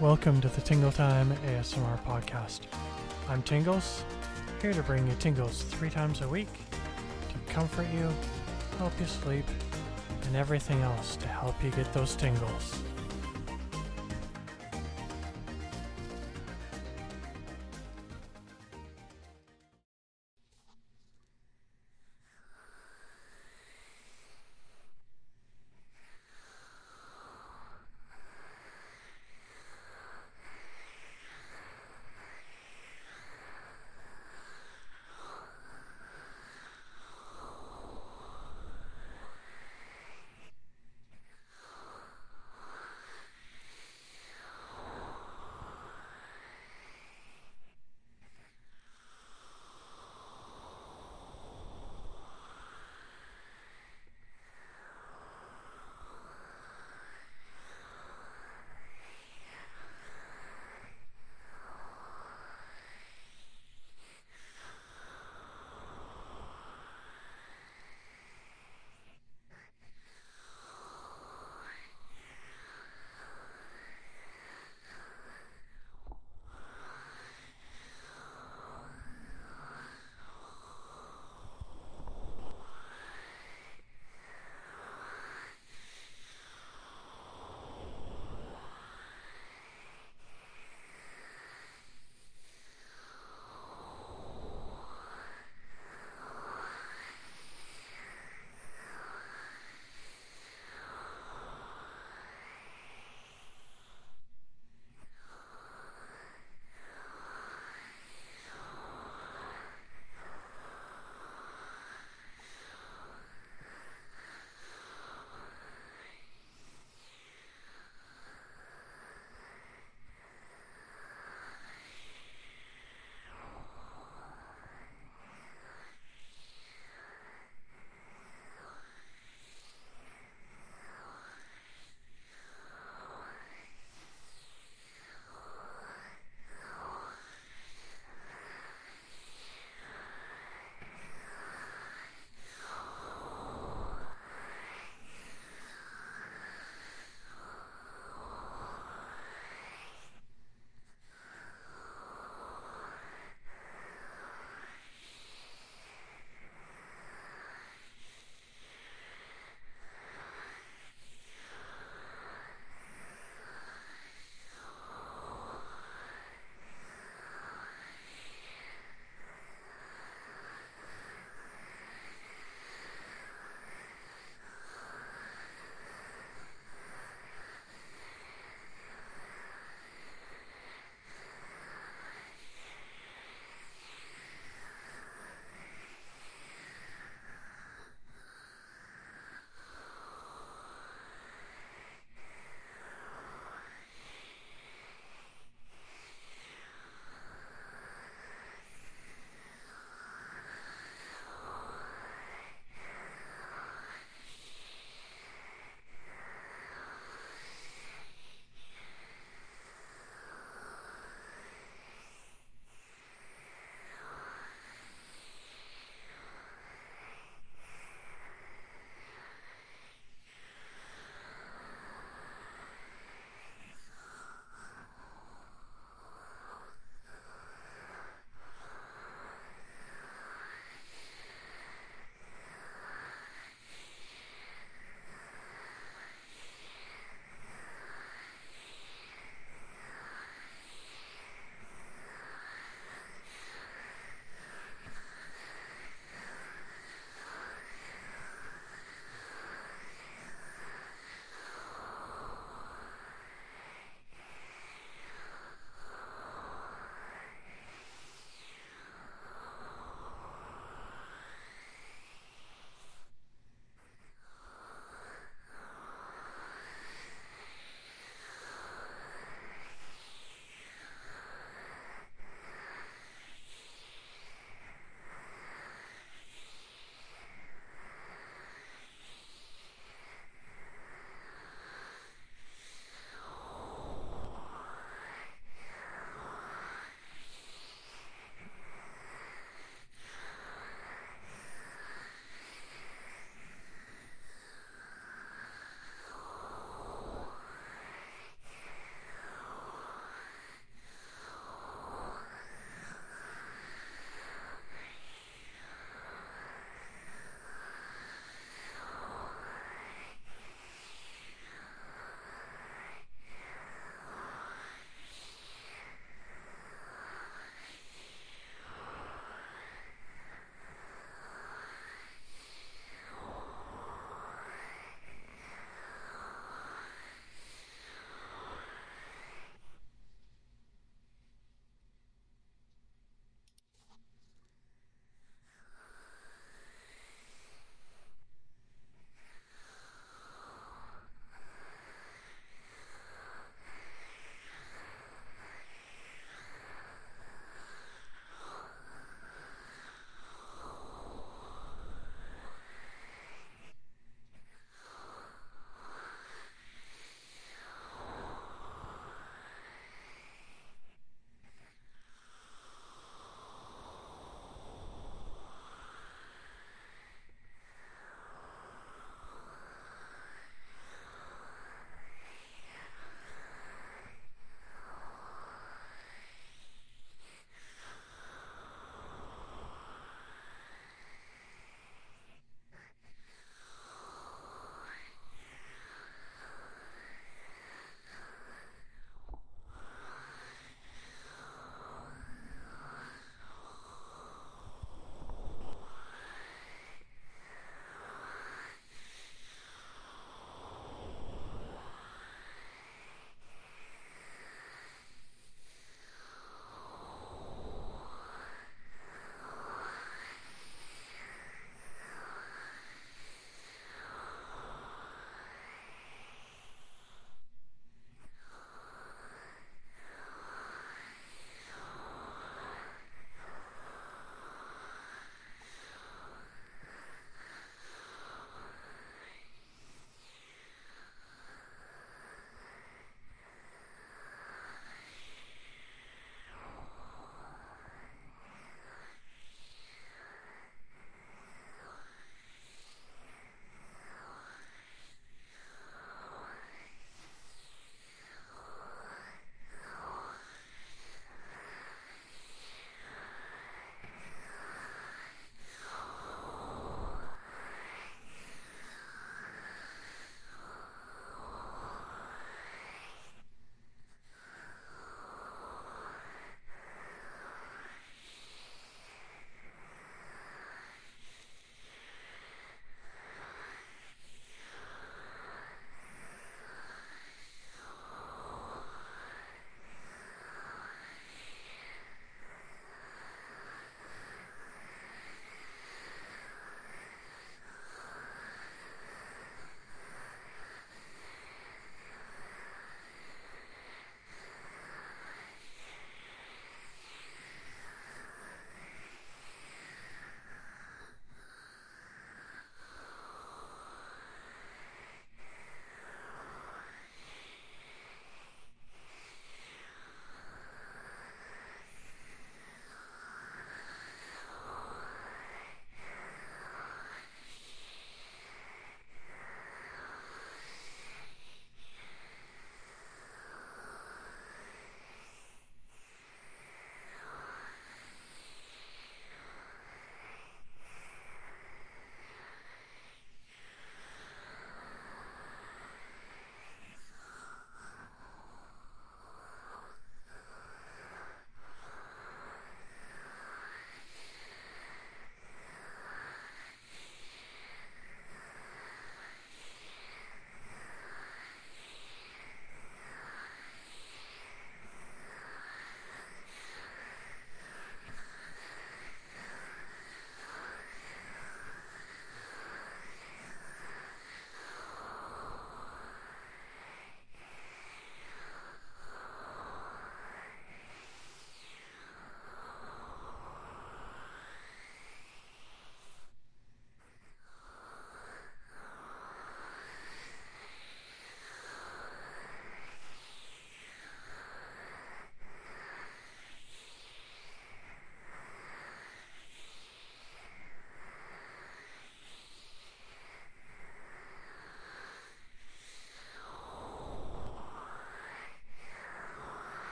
Welcome to the Tingle Time ASMR podcast. I'm Tingles, here to bring you tingles three times a week to comfort you, help you sleep, and everything else to help you get those tingles.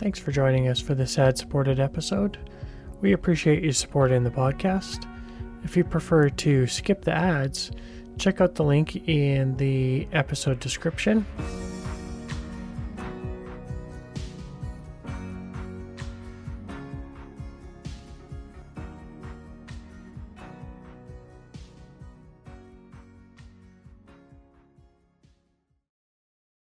Thanks for joining us for this ad supported episode. We appreciate you supporting the podcast. If you prefer to skip the ads, check out the link in the episode description.